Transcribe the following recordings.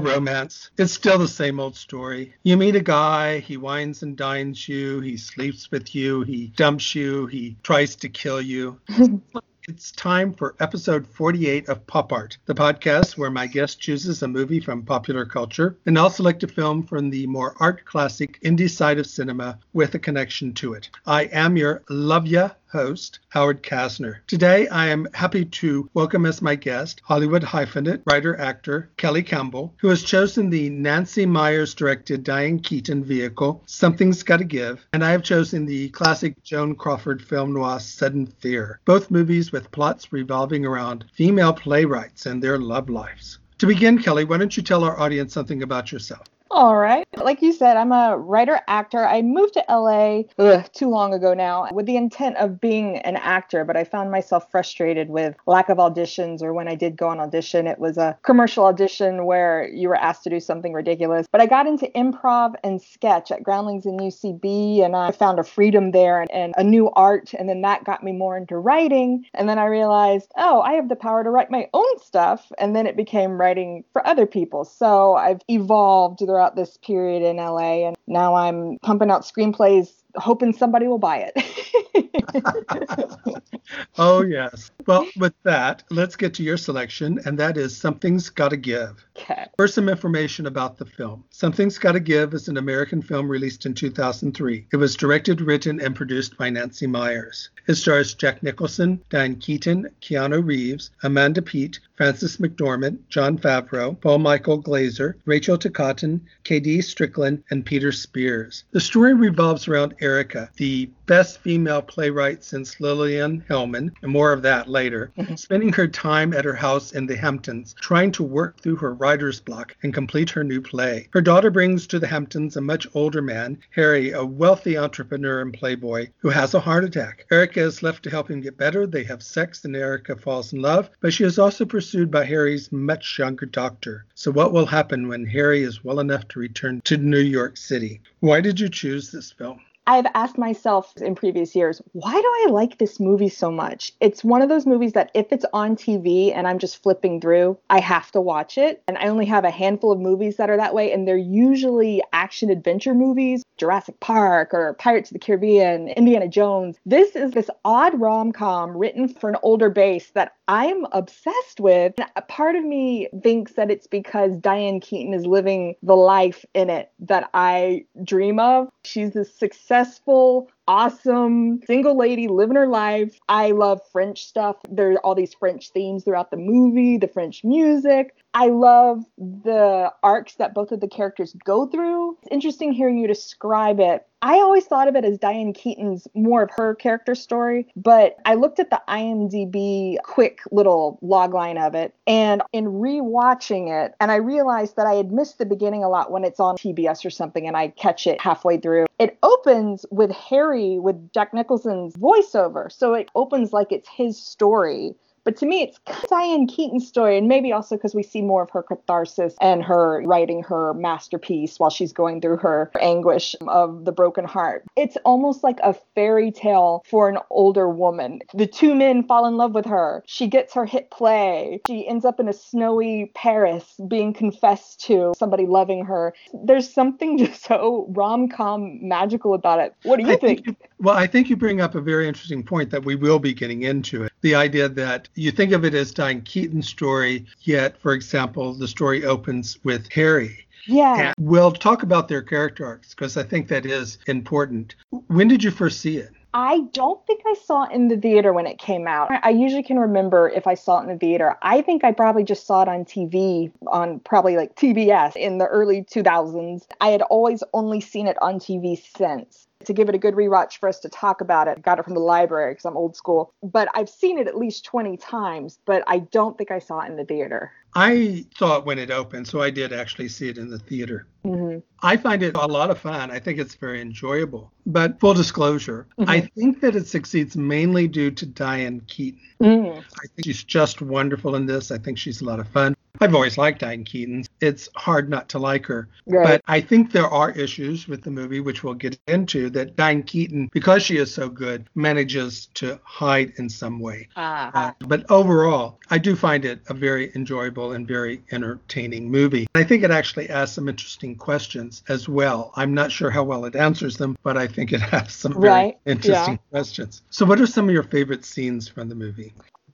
Romance. It's still the same old story. You meet a guy, he wines and dines you, he sleeps with you, he dumps you, he tries to kill you. It's time for episode 48 of Pop Art, the podcast where my guest chooses a movie from popular culture and I'll select a film from the more art classic indie side of cinema with a connection to it. I am your love ya host, Howard Kasner. Today, I am happy to welcome as my guest Hollywood hyphenate, writer actor Kelly Campbell, who has chosen the Nancy Meyers directed Diane Keaton vehicle, Something's Gotta Give, and I have chosen the classic Joan Crawford film noir Sudden Fear, both movies with plots revolving around female playwrights and their love lives. To begin, Kelly, why don't you tell our audience something about yourself? All right. Like you said, I'm a writer actor. I moved to LA ugh, too long ago now with the intent of being an actor, but I found myself frustrated with lack of auditions or when I did go on audition, it was a commercial audition where you were asked to do something ridiculous. But I got into improv and sketch at Groundlings in UCB and I found a freedom there and, and a new art. And then that got me more into writing. And then I realized, oh, I have the power to write my own stuff. And then it became writing for other people. So I've evolved throughout throughout this period in LA. And now I'm pumping out screenplays hoping somebody will buy it. oh, yes. Well, with that, let's get to your selection, and that is Something's Gotta Give. Okay. First, some information about the film. Something's Gotta Give is an American film released in 2003. It was directed, written, and produced by Nancy Meyers. It stars Jack Nicholson, Diane Keaton, Keanu Reeves, Amanda Peet, Frances McDormand, Jon Favreau, Paul Michael Glaser, Rachel Ticotin, KaDee Strickland, and Peter Spears. The story revolves around Erica, the best female playwright since Lillian Hellman, and more of that later, mm-hmm. spending her time at her house in the Hamptons, trying to work through her writer's block and complete her new play. Her daughter brings to the Hamptons a much older man, Harry, a wealthy entrepreneur and playboy, who has a heart attack. Erica is left to help him get better. They have sex, and Erica falls in love, but she is also pursued by Harry's much younger doctor. So, what will happen when Harry is well enough to return to New York City? Why did you choose this film? I've asked myself in previous years, why do I like this movie so much? It's one of those movies that if it's on TV and I'm just flipping through, I have to watch it. And I only have a handful of movies that are that way. And they're usually action adventure movies, Jurassic Park or Pirates of the Caribbean, Indiana Jones. This is this odd rom com written for an older base that I'm obsessed with. And a part of me thinks that it's because Diane Keaton is living the life in it that I dream of. She's this success successful, awesome single lady living her life. I love French stuff. There are all these French themes throughout the movie, the French music. I love the arcs that both of the characters go through. It's interesting hearing you describe it. I always thought of it as Diane Keaton's more of her character story, but I looked at the IMDb quick little logline of it and in rewatching it, and I realized that I had missed the beginning a lot when it's on TBS or something and I catch it halfway through. It opens with Harry with Jack Nicholson's voiceover. So it opens like it's his story but to me, it's Diane Keaton's story, and maybe also because we see more of her catharsis and her writing her masterpiece while she's going through her anguish of the broken heart. It's almost like a fairy tale for an older woman. The two men fall in love with her. She gets her hit play. She ends up in a snowy Paris being confessed to somebody loving her. There's something just so rom com magical about it. What do you I think? think? Well, I think you bring up a very interesting point that we will be getting into it. The idea that you think of it as Diane Keaton's story, yet, for example, the story opens with Harry. Yeah. And we'll talk about their character arcs because I think that is important. When did you first see it? I don't think I saw it in the theater when it came out. I usually can remember if I saw it in the theater. I think I probably just saw it on TV, on probably like TBS in the early 2000s. I had always only seen it on TV since to give it a good rewatch for us to talk about it. Got it from the library because I'm old school. But I've seen it at least 20 times, but I don't think I saw it in the theater. I saw it when it opened, so I did actually see it in the theater. Mm-hmm. I find it a lot of fun. I think it's very enjoyable. But full disclosure, mm-hmm. I think that it succeeds mainly due to Diane Keaton. Mm. I think she's just wonderful in this. I think she's a lot of fun. I've always liked Diane Keaton. It's hard not to like her. Right. But I think there are issues with the movie, which we'll get into, that Diane Keaton, because she is so good, manages to hide in some way. Uh, Uh, but overall, I do find it a very enjoyable and very entertaining movie. I think it actually asks some interesting questions as well. I'm not sure how well it answers them, but I think it has some very Right, interesting questions. So, what are some of your favorite scenes from the movie?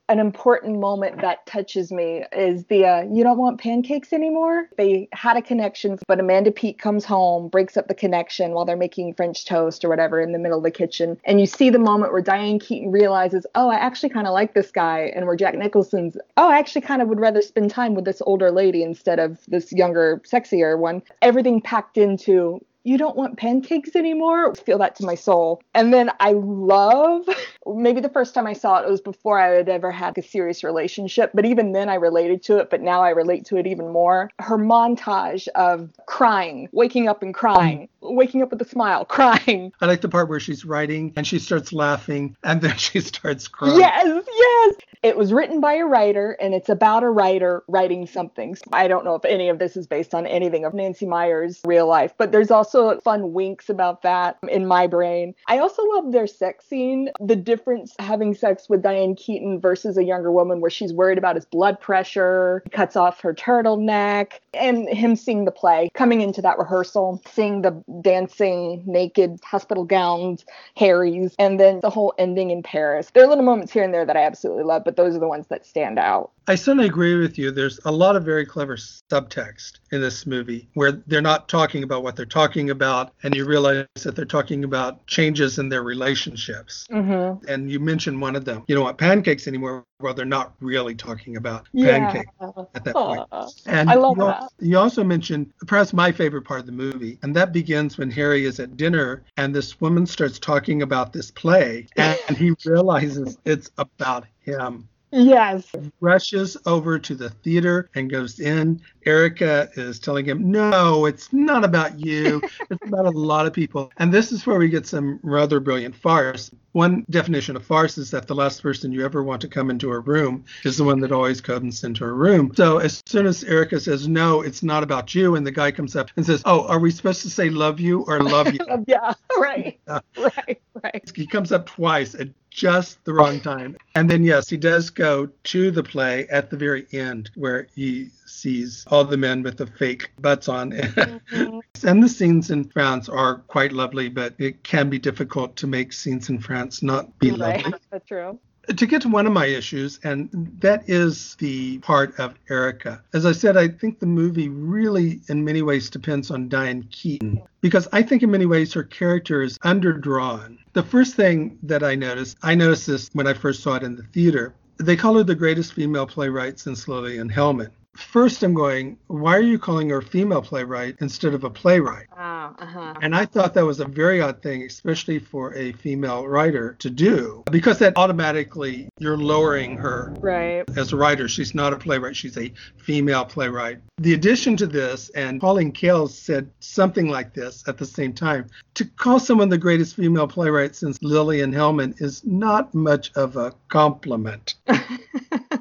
An important moment that touches me is the uh, you don't want pancakes anymore. They had a connection, but Amanda Peet comes home, breaks up the connection while they're making French toast or whatever in the middle of the kitchen. And you see the moment where Diane Keaton realizes, oh, I actually kind of like this guy. And where Jack Nicholson's, oh, I actually kind of would rather spend time with this older lady instead of this younger, sexier one. Everything packed into you don't want pancakes anymore. Feel that to my soul. And then I love, maybe the first time I saw it, it was before I had ever had a serious relationship, but even then I related to it, but now I relate to it even more. Her montage of crying, waking up and crying, waking up with a smile, crying. I like the part where she's writing and she starts laughing and then she starts crying. Yes, yes. It was written by a writer and it's about a writer writing something. I don't know if any of this is based on anything of Nancy Meyer's real life, but there's also fun winks about that in my brain. I also love their sex scene, the difference having sex with Diane Keaton versus a younger woman where she's worried about his blood pressure, cuts off her turtleneck, and him seeing the play, coming into that rehearsal, seeing the dancing naked hospital gowns, Harry's, and then the whole ending in Paris. There are little moments here and there that I absolutely love, but those are the ones that stand out. I certainly agree with you. There's a lot of very clever subtext in this movie where they're not talking about what they're talking about, and you realize that they're talking about changes in their relationships. Mm-hmm. And you mentioned one of them. You don't want pancakes anymore. Well, they're not really talking about Yeah. pancakes at that point. And I love you, that. you also mentioned perhaps my favorite part of the movie, and that begins when Harry is at dinner and this woman starts talking about this play, and he realizes it's about him. Yes. Rushes over to the theater and goes in. Erica is telling him, No, it's not about you. It's about a lot of people. And this is where we get some rather brilliant farce. One definition of farce is that the last person you ever want to come into a room is the one that always comes into a room. So as soon as Erica says, No, it's not about you, and the guy comes up and says, Oh, are we supposed to say love you or love you? yeah. Right. Yeah. Right. Right. he comes up twice at just the wrong time. And then, yes, he does go to the play at the very end where he sees all the men with the fake butts on. Mhm. and the scenes in France are quite lovely, but it can be difficult to make scenes in France not be Right. lovely. That's true. To get to one of my issues, and that is the part of Erica. As I said, I think the movie really, in many ways, depends on Diane Keaton because I think in many ways her character is underdrawn. The first thing that I noticed, I noticed this when I first saw it in the theater. They call her the greatest female playwright since Lillian Hellman. First, I'm going, why are you calling her a female playwright instead of a playwright? Ah, uh-huh. And I thought that was a very odd thing, especially for a female writer to do, because that automatically you're lowering her Right. as a writer. She's not a playwright, she's a female playwright. The addition to this, and Pauline Kael said something like this at the same time to call someone the greatest female playwright since Lillian Hellman is not much of a compliment.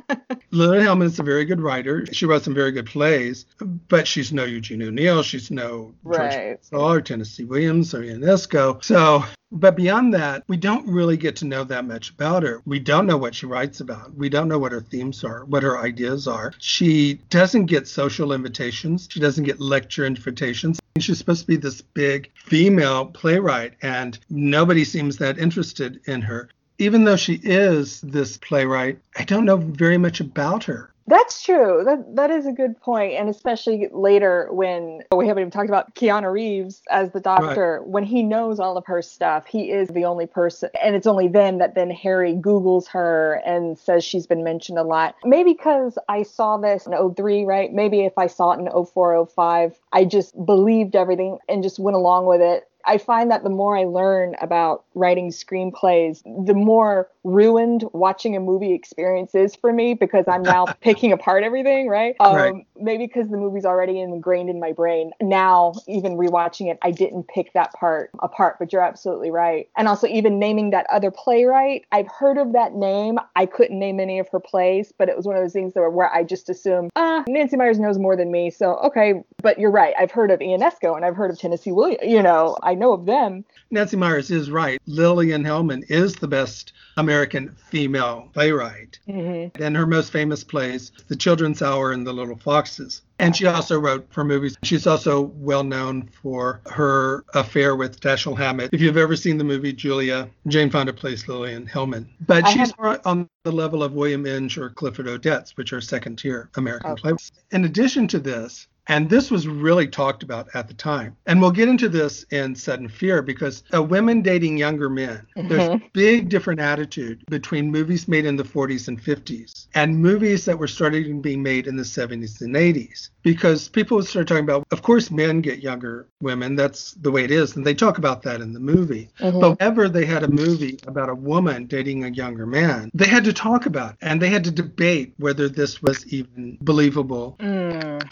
Lillian Hellman is a very good writer. She wrote some very good plays, but she's no Eugene O'Neill. She's no George Right. Purcell or Tennessee Williams or Ionesco. So, but beyond that, we don't really get to know that much about her. We don't know what she writes about. We don't know what her themes are, what her ideas are. She doesn't get social invitations. She doesn't get lecture invitations. She's supposed to be this big female playwright, and nobody seems that interested in her even though she is this playwright, I don't know very much about her. That's true. That that is a good point, and especially later when we haven't even talked about Keanu Reeves as the doctor. When he knows all of her stuff, he is the only person, and it's only then that then Harry Google's her and says she's been mentioned a lot. Maybe because I saw this in 03, right? Maybe if I saw it in 04, 05, I just believed everything and just went along with it. I find that the more I learn about writing screenplays, the more ruined watching a movie experience is for me because I'm now picking apart everything, right? Um, Right. Maybe because the movie's already ingrained in my brain. Now, even rewatching it, I didn't pick that part apart, but you're absolutely right. And also, even naming that other playwright, I've heard of that name. I couldn't name any of her plays, but it was one of those things that were where I just assumed, ah, Nancy Meyers knows more than me. So, okay, but you're right. I've heard of Ionesco and I've heard of Tennessee Williams. You know, I know of them. Nancy Meyers is right. Lillian Hellman is the best American female playwright. Mm-hmm. And her most famous plays, The Children's Hour and The Little Foxes. And she also wrote for movies. She's also well known for her affair with Dashiell Hammett. If you've ever seen the movie Julia, Jane Fonda plays Lillian Hellman. But I she's have- on the level of William Inge or Clifford Odets, which are second tier American Okay. playwrights. In addition to this, and this was really talked about at the time. And we'll get into this in Sudden Fear because uh, women dating younger men, there's a big different attitude between movies made in the 40s and 50s and movies that were starting being made in the 70s and 80s. Because people would start talking about, of course, men get younger women. That's the way it is. And they talk about that in the movie. Mhm. But whenever they had a movie about a woman dating a younger man, they had to talk about it and they had to debate whether this was even believable Mm.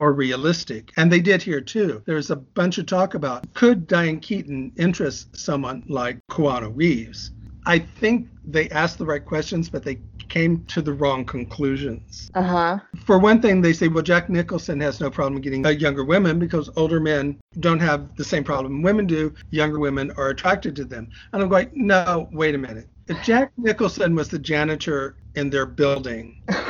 Or realistic. And they did here too. There's a bunch of talk about could Diane Keaton interest someone like Keanu Reeves? I think they asked the right questions, but they came to the wrong conclusions. Uh huh. For one thing, they say, well, Jack Nicholson has no problem getting uh, younger women because older men don't have the same problem women do. Younger women are attracted to them. And I'm going, no, wait a minute. If Jack Nicholson was the janitor in their building,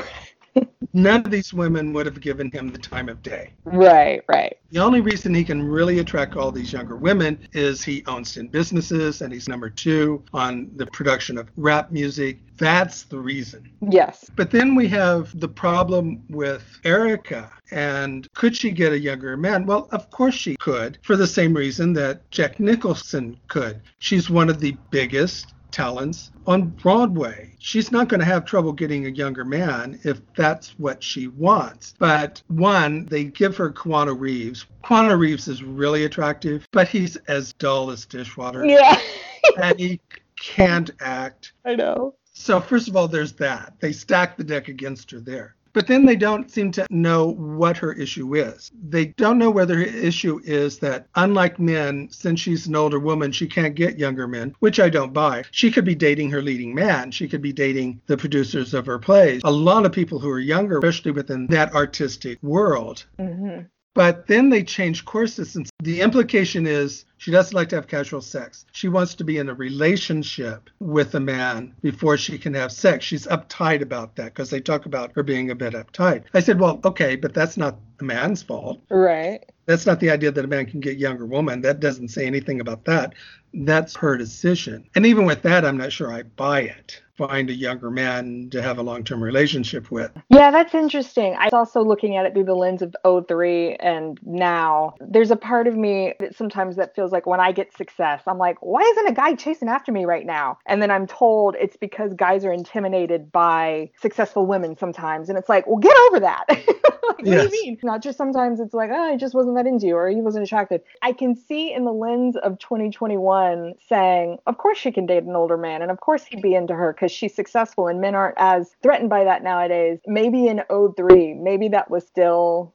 none of these women would have given him the time of day. Right, right. The only reason he can really attract all these younger women is he owns 10 businesses and he's number two on the production of rap music. That's the reason. Yes. But then we have the problem with Erica. And could she get a younger man? Well, of course she could, for the same reason that Jack Nicholson could. She's one of the biggest talents on Broadway. She's not going to have trouble getting a younger man if that's what she wants. But one, they give her Keanu Reeves. Keanu Reeves is really attractive, but he's as dull as dishwater Yeah. and he can't act. I know. So, first of all, there's that. They stack the deck against her there. But then they don't seem to know what her issue is. They don't know whether her issue is that, unlike men, since she's an older woman, she can't get younger men, which I don't buy. She could be dating her leading man. She could be dating the producers of her plays. A lot of people who are younger, especially within that artistic world. hmm But then they change courses, and the implication is she doesn't like to have casual sex. She wants to be in a relationship with a man before she can have sex. She's uptight about that because they talk about her being a bit uptight. I said, well, okay, but that's not a man's fault. Right. That's not the idea that a man can get younger woman. That doesn't say anything about that. That's her decision. And even with that, I'm not sure I buy it. Find a younger man to have a long term relationship with. Yeah, that's interesting. I was also looking at it through the lens of 03 and now. There's a part of me that sometimes that feels like when I get success, I'm like, why isn't a guy chasing after me right now? And then I'm told it's because guys are intimidated by successful women sometimes. And it's like, well, get over that. like, what do you mean? Not just sometimes it's like, oh, I just wasn't that into you or he wasn't attracted. I can see in the lens of 2021 saying, of course she can date an older man and of course he'd be into her because she's successful and men aren't as threatened by that nowadays. Maybe in 03, maybe that was still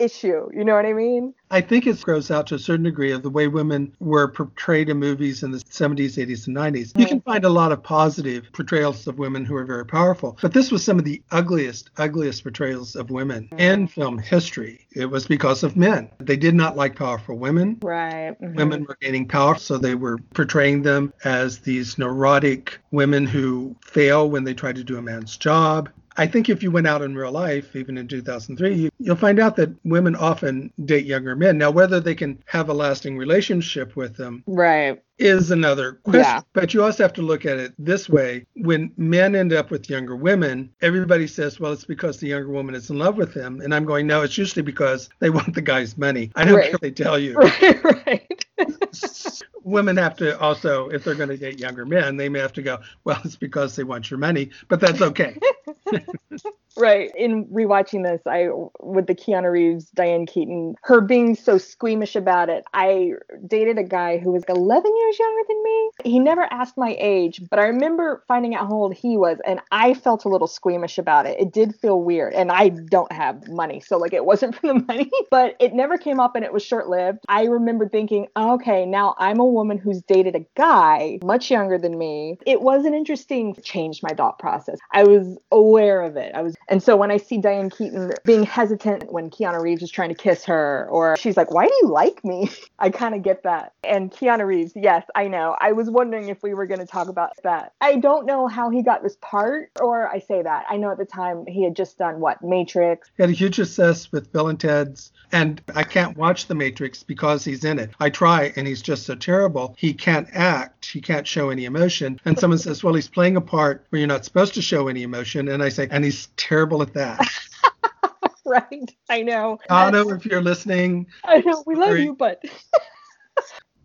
issue. You know what I mean? I think it grows out to a certain degree of the way women were portrayed in movies in the 70s, 80s, and 90s. You can find a lot of positive portrayals of women who are very powerful, but this was some of the ugliest, ugliest portrayals of women in film history. It was because of men. They did not like powerful women. Right. Mhm. Women were gaining power, so they were portraying them as these neurotic women who fail when they try to do a man's job. I think if you went out in real life, even in 2003, you, you'll find out that women often date younger men. Now, whether they can have a lasting relationship with them Right. Is another question. Yeah. But you also have to look at it this way. When men end up with younger women, everybody says, well, it's because the younger woman is in love with him. And I'm going, no, it's usually because they want the guy's money. I don't Right. care what they tell you. Right. right. Women have to also, if they're going to date younger men, they may have to go, well, it's because they want your money, but that's okay. Right. In rewatching this, I with the Keanu Reeves, Diane Keaton, her being so squeamish about it. I dated a guy who was 11 years younger than me. He never asked my age, but I remember finding out how old he was, and I felt a little squeamish about it. It did feel weird, and I don't have money, so like it wasn't for the money, but it never came up, and it was short lived. I remember thinking, okay, now I'm a woman who's dated a guy much younger than me. It was an interesting change my thought process. I was aware of it. I was and so when I see Diane Keaton being hesitant when Keanu Reeves is trying to kiss her, or she's like, Why do you like me? I kind of get that. And Keanu Reeves, yes, I know. I was wondering if we were going to talk about that. I don't know how he got this part, or I say that. I know at the time he had just done what? Matrix. He had a huge success with Bill and Ted's. And I can't watch The Matrix because he's in it. I try, and he's just so terrible. He can't act, he can't show any emotion. And someone says, Well, he's playing a part where you're not supposed to show any emotion. And I say, And he's terrible terrible at that. right. I know. Otto, if you're listening. I know. We love you, but.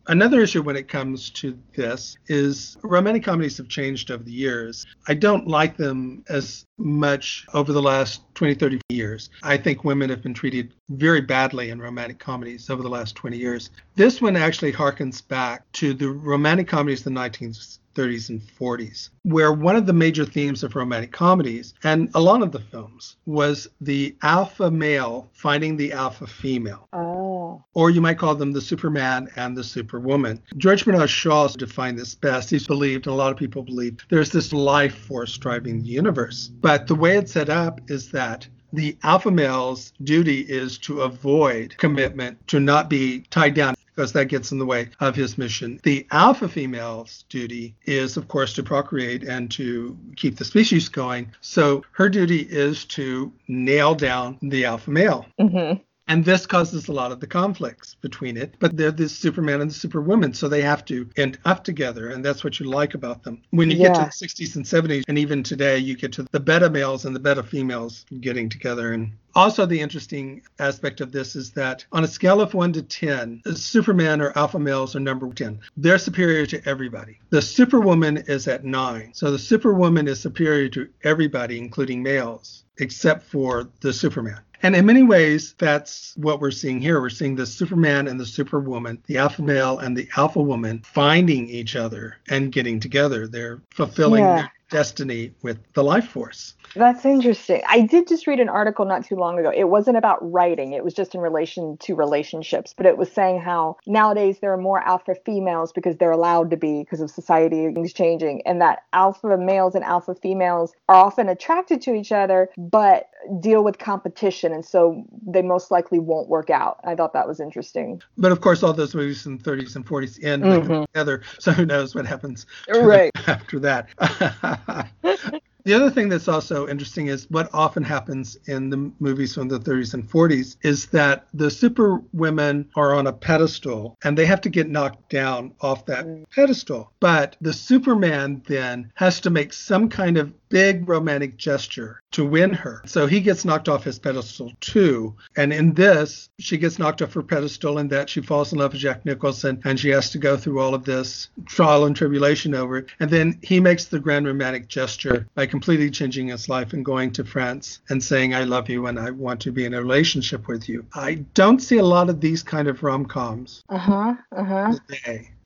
Another issue when it comes to this is romantic comedies have changed over the years. I don't like them as much over the last 20, 30 years. I think women have been treated very badly in romantic comedies over the last 20 years. This one actually harkens back to the romantic comedies of the 19th 30s and 40s, where one of the major themes of romantic comedies and a lot of the films was the alpha male finding the alpha female. Oh. Or you might call them the Superman and the Superwoman. George Bernard Shaw defined this best. He's believed, and a lot of people believe, there's this life force driving the universe. But the way it's set up is that the alpha male's duty is to avoid commitment, to not be tied down because that gets in the way of his mission. The alpha female's duty is, of course, to procreate and to keep the species going. So her duty is to nail down the alpha male. Mm-hmm. And this causes a lot of the conflicts between it. But they're the Superman and the Superwoman, so they have to end up together. And that's what you like about them. When you yeah. get to the 60s and 70s, and even today, you get to the beta males and the beta females getting together. And also, the interesting aspect of this is that on a scale of 1 to 10, Superman or alpha males are number 10. They're superior to everybody. The Superwoman is at 9. So the Superwoman is superior to everybody, including males, except for the Superman. And in many ways, that's what we're seeing here. We're seeing the Superman and the Superwoman, the alpha male and the alpha woman finding each other and getting together. They're fulfilling yeah. their destiny with the life force. That's interesting. I did just read an article not too long ago. It wasn't about writing, it was just in relation to relationships, but it was saying how nowadays there are more alpha females because they're allowed to be because of society things changing, and that alpha males and alpha females are often attracted to each other, but deal with competition, and so they most likely won't work out. I thought that was interesting. But of course, all those movies in the 30s and 40s end mm-hmm. together, so who knows what happens right. after that. The other thing that's also interesting is what often happens in the movies from the 30s and 40s is that the super women are on a pedestal and they have to get knocked down off that mm. pedestal. But the Superman then has to make some kind of big romantic gesture to win her. So he gets knocked off his pedestal too. And in this, she gets knocked off her pedestal in that she falls in love with Jack Nicholson and she has to go through all of this trial and tribulation over it. And then he makes the grand romantic gesture by completely changing his life and going to France and saying, I love you and I want to be in a relationship with you. I don't see a lot of these kind of rom coms. Uh huh. Uh huh.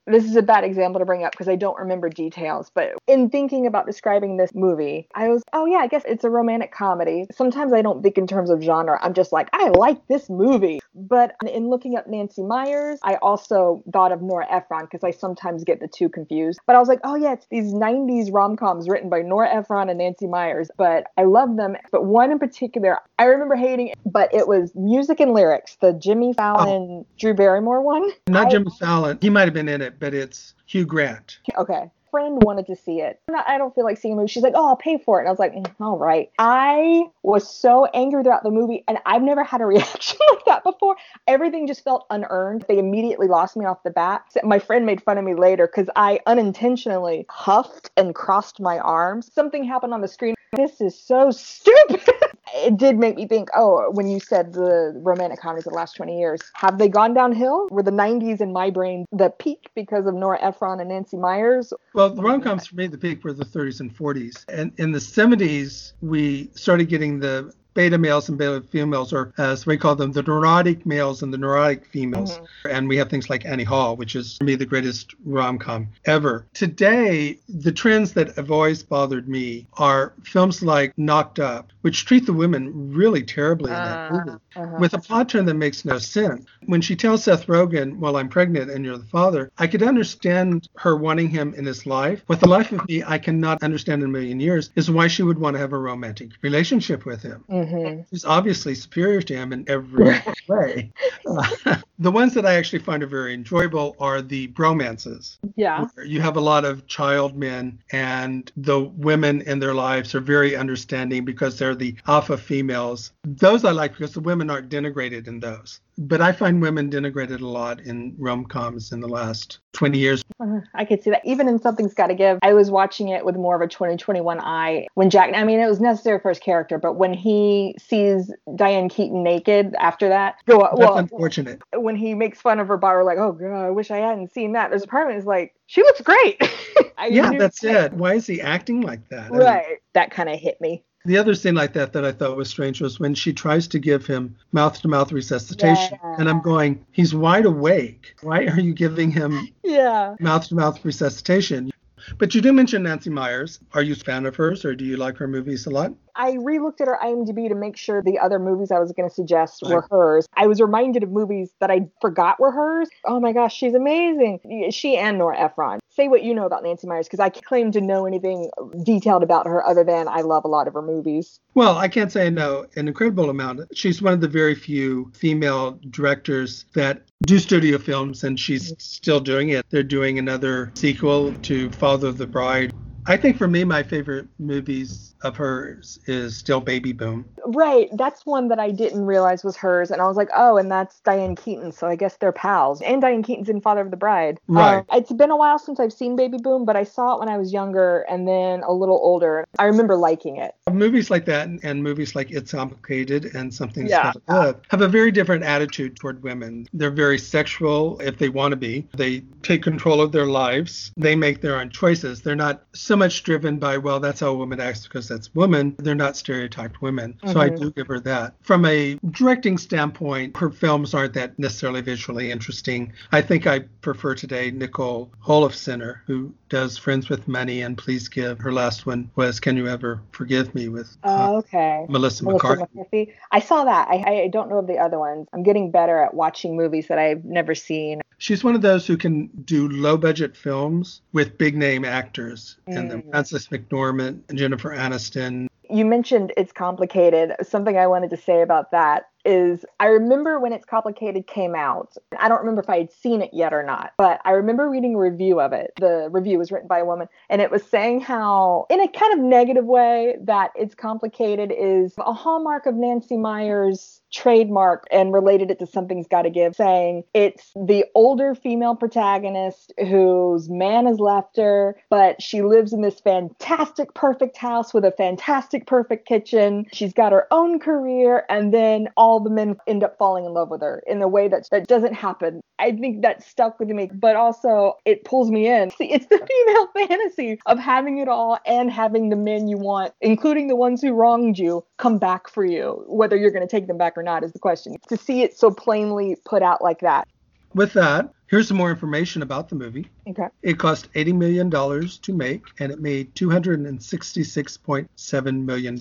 This is a bad example to bring up because I don't remember details, but in thinking about describing this movie, I was, oh yeah, I guess it's a romantic comedy. Sometimes I don't think in terms of genre. I'm just like, I like this movie. But in looking up Nancy Meyers, I also thought of Nora Ephron because I sometimes get the two confused. But I was like, oh yeah, it's these 90s rom coms written by Nora Ephron and Nancy Meyers. But I love them. But one in particular, I remember hating, it, but it was music and lyrics, the Jimmy oh. Fallon, oh. Drew Barrymore one. Not I, Jimmy Fallon. He might have been in it but it's Hugh Grant. Okay friend wanted to see it. I don't feel like seeing a movie. She's like, oh, I'll pay for it. And I was like, mm, all right. I was so angry throughout the movie, and I've never had a reaction like that before. Everything just felt unearned. They immediately lost me off the bat. My friend made fun of me later because I unintentionally huffed and crossed my arms. Something happened on the screen. This is so stupid. it did make me think, oh, when you said the romantic comedies of the last 20 years, have they gone downhill? Were the 90s in my brain the peak because of Nora Ephron and Nancy Meyers? Well, the rom coms for me, the peak were the 30s and 40s. And in the 70s, we started getting the beta males and beta females, or as we call them, the neurotic males and the neurotic females. Mm-hmm. And we have things like Annie Hall, which is for me the greatest rom com ever. Today, the trends that have always bothered me are films like Knocked Up, which treat the women really terribly in that uh, movie, uh-huh. with a plot turn that makes no sense. When she tells Seth Rogen, Well, I'm pregnant and you're the father, I could understand her wanting him in his life. What the life of me I cannot understand in a million years is why she would want to have a romantic relationship with him. Mm-hmm. Mm-hmm. He's obviously superior to him in every way. Uh, the ones that I actually find are very enjoyable are the bromances. Yeah. You have a lot of child men, and the women in their lives are very understanding because they're the alpha females. Those I like because the women aren't denigrated in those but I find women denigrated a lot in rom coms in the last 20 years. Uh, I could see that. Even in Something's Gotta Give, I was watching it with more of a 2021 eye when Jack, I mean, it was necessary for his character, but when he sees Diane Keaton naked after that, go, That's well, unfortunate. When he makes fun of her bar, like, oh, God, I wish I hadn't seen that. There's a part of me is like, she looks great. yeah, that's it. Why is he acting like that? Right. I mean, that kind of hit me. The other scene like that that I thought was strange was when she tries to give him mouth to mouth resuscitation. Yeah. And I'm going, he's wide awake. Why are you giving him yeah. mouth to mouth resuscitation? But you do mention Nancy Meyers. Are you a fan of hers or do you like her movies a lot? I re-looked at her IMDb to make sure the other movies I was going to suggest were hers. I was reminded of movies that I forgot were hers. Oh my gosh, she's amazing. She and Nora Ephron. Say what you know about Nancy Meyers because I claim to know anything detailed about her other than I love a lot of her movies. Well, I can't say no an incredible amount. She's one of the very few female directors that do studio films and she's still doing it. They're doing another sequel to Father of the Bride. I think for me, my favorite movies of hers is still Baby Boom. Right. That's one that I didn't realize was hers. And I was like, oh, and that's Diane Keaton. So I guess they're pals. And Diane Keaton's in Father of the Bride. Right. Um, it's been a while since I've seen Baby Boom, but I saw it when I was younger and then a little older. I remember liking it. Movies like that and movies like It's Complicated and Something yeah. Good have a very different attitude toward women. They're very sexual if they want to be. They take control of their lives. They make their own choices. They're not so much driven by, well, that's how a woman acts because that's women. They're not stereotyped women. Mm-hmm. So I mm-hmm. do give her that. From a directing standpoint, her films aren't that necessarily visually interesting. I think I prefer today Nicole Holofcener, who does Friends with Money and Please Give. Her last one was Can You Ever Forgive Me with uh, oh, okay. Melissa, Melissa McCarthy. McCarthy. I saw that. I, I don't know of the other ones. I'm getting better at watching movies that I've never seen. She's one of those who can do low budget films with big name actors. Mm. And then Frances McDormand, and Jennifer Aniston. You mentioned it's complicated. Something I wanted to say about that is I remember when It's Complicated came out. I don't remember if I had seen it yet or not, but I remember reading a review of it. The review was written by a woman, and it was saying how, in a kind of negative way, that It's Complicated is a hallmark of Nancy Meyers' trademark and related it to Something's Gotta Give, saying it's the older female protagonist whose man has left her, but she lives in this fantastic, perfect house with a fantastic, perfect kitchen. She's got her own career, and then all the men end up falling in love with her in a way that that doesn't happen. I think that stuck with me, but also it pulls me in. See, it's the female fantasy of having it all and having the men you want, including the ones who wronged you, come back for you, whether you're going to take them back or not is the question. To see it so plainly put out like that. With that, Here's some more information about the movie. Okay. It cost $80 million to make, and it made $266.7 million.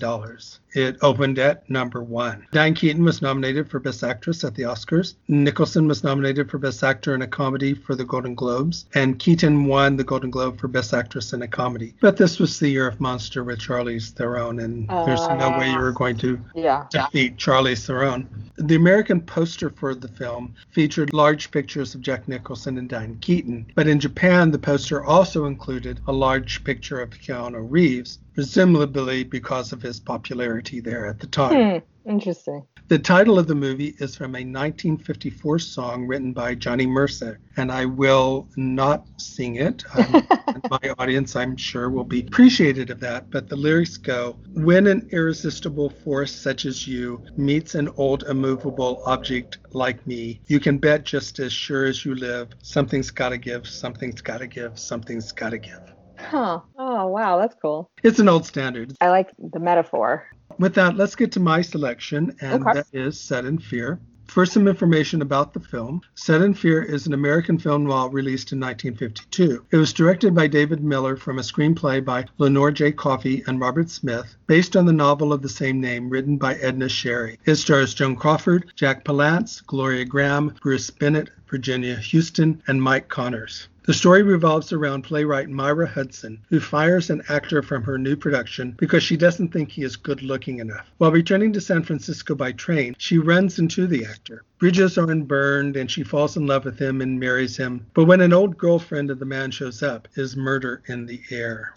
It opened at number one. Diane Keaton was nominated for Best Actress at the Oscars. Nicholson was nominated for Best Actor in a Comedy for the Golden Globes, and Keaton won the Golden Globe for Best Actress in a Comedy. But this was the year of Monster with Charlize Theron, and uh, there's no way you were going to yeah. defeat Charlize Theron. The American poster for the film featured large pictures of Jack Nicholson Nicholson and Diane Keaton. But in Japan, the poster also included a large picture of Keanu Reeves, presumably because of his popularity there at the time. Hmm, interesting. The title of the movie is from a 1954 song written by Johnny Mercer, and I will not sing it. Um, my audience, I'm sure, will be appreciative of that. But the lyrics go When an irresistible force such as you meets an old immovable object like me, you can bet just as sure as you live, something's got to give, something's got to give, something's got to give. Huh. Oh, wow. That's cool. It's an old standard. I like the metaphor with that, let's get to my selection, and okay. that is Sudden Fear. First, some information about the film. Sudden Fear is an American film noir released in 1952. It was directed by David Miller from a screenplay by Lenore J. Coffee and Robert Smith, based on the novel of the same name written by Edna Sherry. It stars Joan Crawford, Jack Palance, Gloria Grahame, Bruce Bennett, Virginia Huston, and Mike Connors. The story revolves around playwright Myra Hudson, who fires an actor from her new production because she doesn't think he is good looking enough. While returning to San Francisco by train, she runs into the actor. Bridges are unburned and she falls in love with him and marries him. But when an old girlfriend of the man shows up, is murder in the air.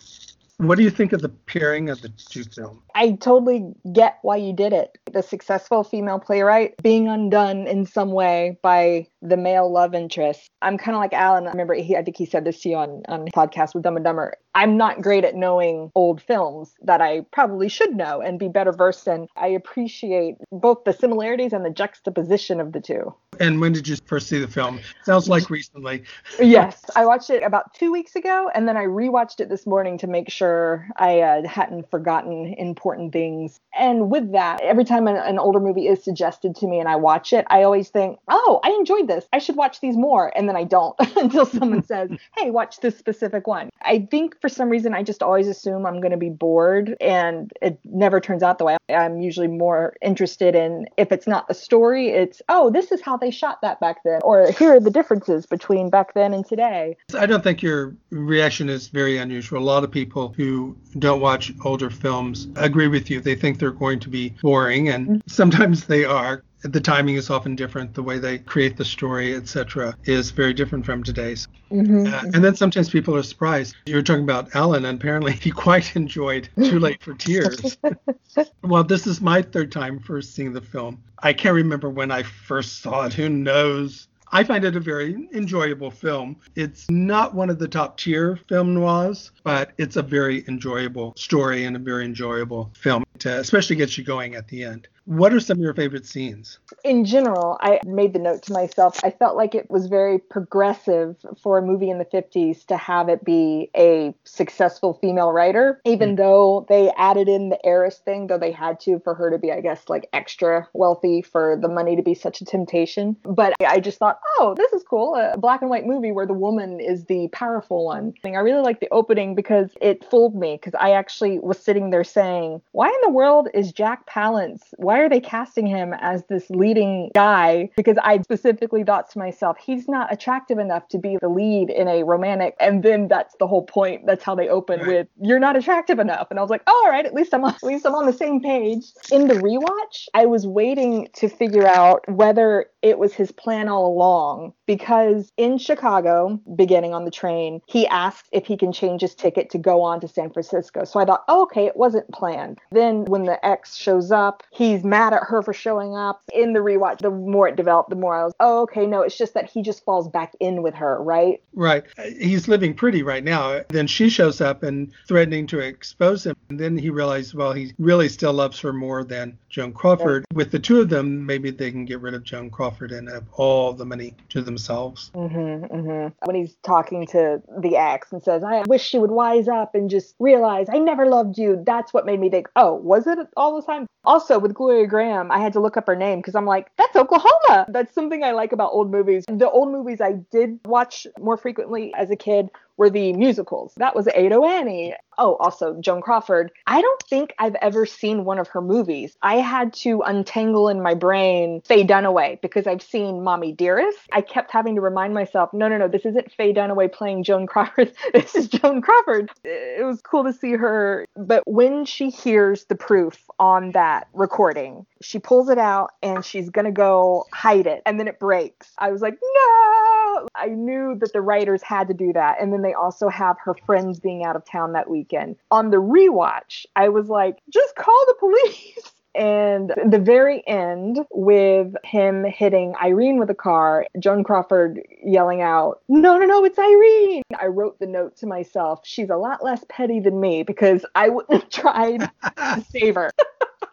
What do you think of the pairing of the two films? I totally get why you did it. The successful female playwright being undone in some way by the male love interest. I'm kind of like Alan. I remember he, I think he said this to you on on podcast with Dumb and Dumber. I'm not great at knowing old films that I probably should know and be better versed in. I appreciate both the similarities and the juxtaposition of the two. And when did you first see the film? Sounds like recently. yes, I watched it about two weeks ago, and then I rewatched it this morning to make sure I uh, hadn't forgotten important things. And with that, every time an, an older movie is suggested to me and I watch it, I always think, "Oh, I enjoyed this. I should watch these more." And then I don't until someone says, "Hey, watch this specific one." I think for some reason I just always assume I'm going to be bored and it never turns out the way. I'm usually more interested in if it's not the story, it's oh, this is how they shot that back then or here are the differences between back then and today. I don't think your reaction is very unusual. A lot of people who don't watch older films agree with you. They think they're going to be boring and mm-hmm. sometimes they are the timing is often different the way they create the story etc is very different from today's mm-hmm. uh, and then sometimes people are surprised you're talking about alan and apparently he quite enjoyed too late for tears well this is my third time first seeing the film i can't remember when i first saw it who knows I find it a very enjoyable film. It's not one of the top tier film noirs, but it's a very enjoyable story and a very enjoyable film, to especially gets you going at the end. What are some of your favorite scenes? In general, I made the note to myself. I felt like it was very progressive for a movie in the 50s to have it be a successful female writer, even mm. though they added in the heiress thing, though they had to for her to be, I guess, like extra wealthy for the money to be such a temptation. But I just thought, oh, this is cool. A black and white movie where the woman is the powerful one. I really like the opening because it fooled me because I actually was sitting there saying, why in the world is Jack Palance? why are they casting him as this leading guy? Because I specifically thought to myself, he's not attractive enough to be the lead in a romantic. And then that's the whole point. That's how they open with, you're not attractive enough. And I was like, oh, all right, at least I'm on, at least I'm on the same page. In the rewatch, I was waiting to figure out whether it was his plan all along because in Chicago, beginning on the train, he asks if he can change his ticket to go on to San Francisco. So I thought, oh, okay, it wasn't planned. Then when the ex shows up, he's mad at her for showing up. In the rewatch, the more it developed, the more I was, oh, okay, no, it's just that he just falls back in with her, right? Right. He's living pretty right now. Then she shows up and threatening to expose him. And then he realizes, well, he really still loves her more than Joan Crawford. With the two of them, maybe they can get rid of Joan Crawford and have all the money to themselves. Mm-hmm, mm-hmm. When he's talking to the ex and says, I wish she would wise up and just realize I never loved you. That's what made me think, oh, was it all the time? Also, with Gloria Grahame, I had to look up her name because I'm like, that's Oklahoma. That's something I like about old movies. The old movies I did watch more frequently as a kid were the musicals. That was Ado Annie. Oh, also Joan Crawford. I don't think I've ever seen one of her movies. I had to untangle in my brain Faye Dunaway because I've seen Mommy Dearest. I kept having to remind myself, no, no, no, this isn't Faye Dunaway playing Joan Crawford. this is Joan Crawford. It was cool to see her. But when she hears the proof on that recording, she pulls it out and she's going to go hide it and then it breaks. I was like, no I knew that the writers had to do that. And then they also have her friends being out of town that weekend. On the rewatch, I was like, just call the police. And the very end, with him hitting Irene with a car, Joan Crawford yelling out, No, no, no, it's Irene. I wrote the note to myself, She's a lot less petty than me because I wouldn't have tried to save her.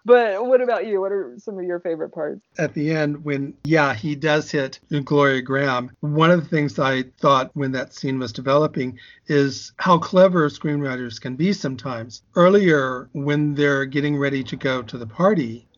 But what about you? What are some of your favorite parts? At the end, when, yeah, he does hit Gloria Grahame, one of the things I thought when that scene was developing is how clever screenwriters can be sometimes. Earlier, when they're getting ready to go to the party,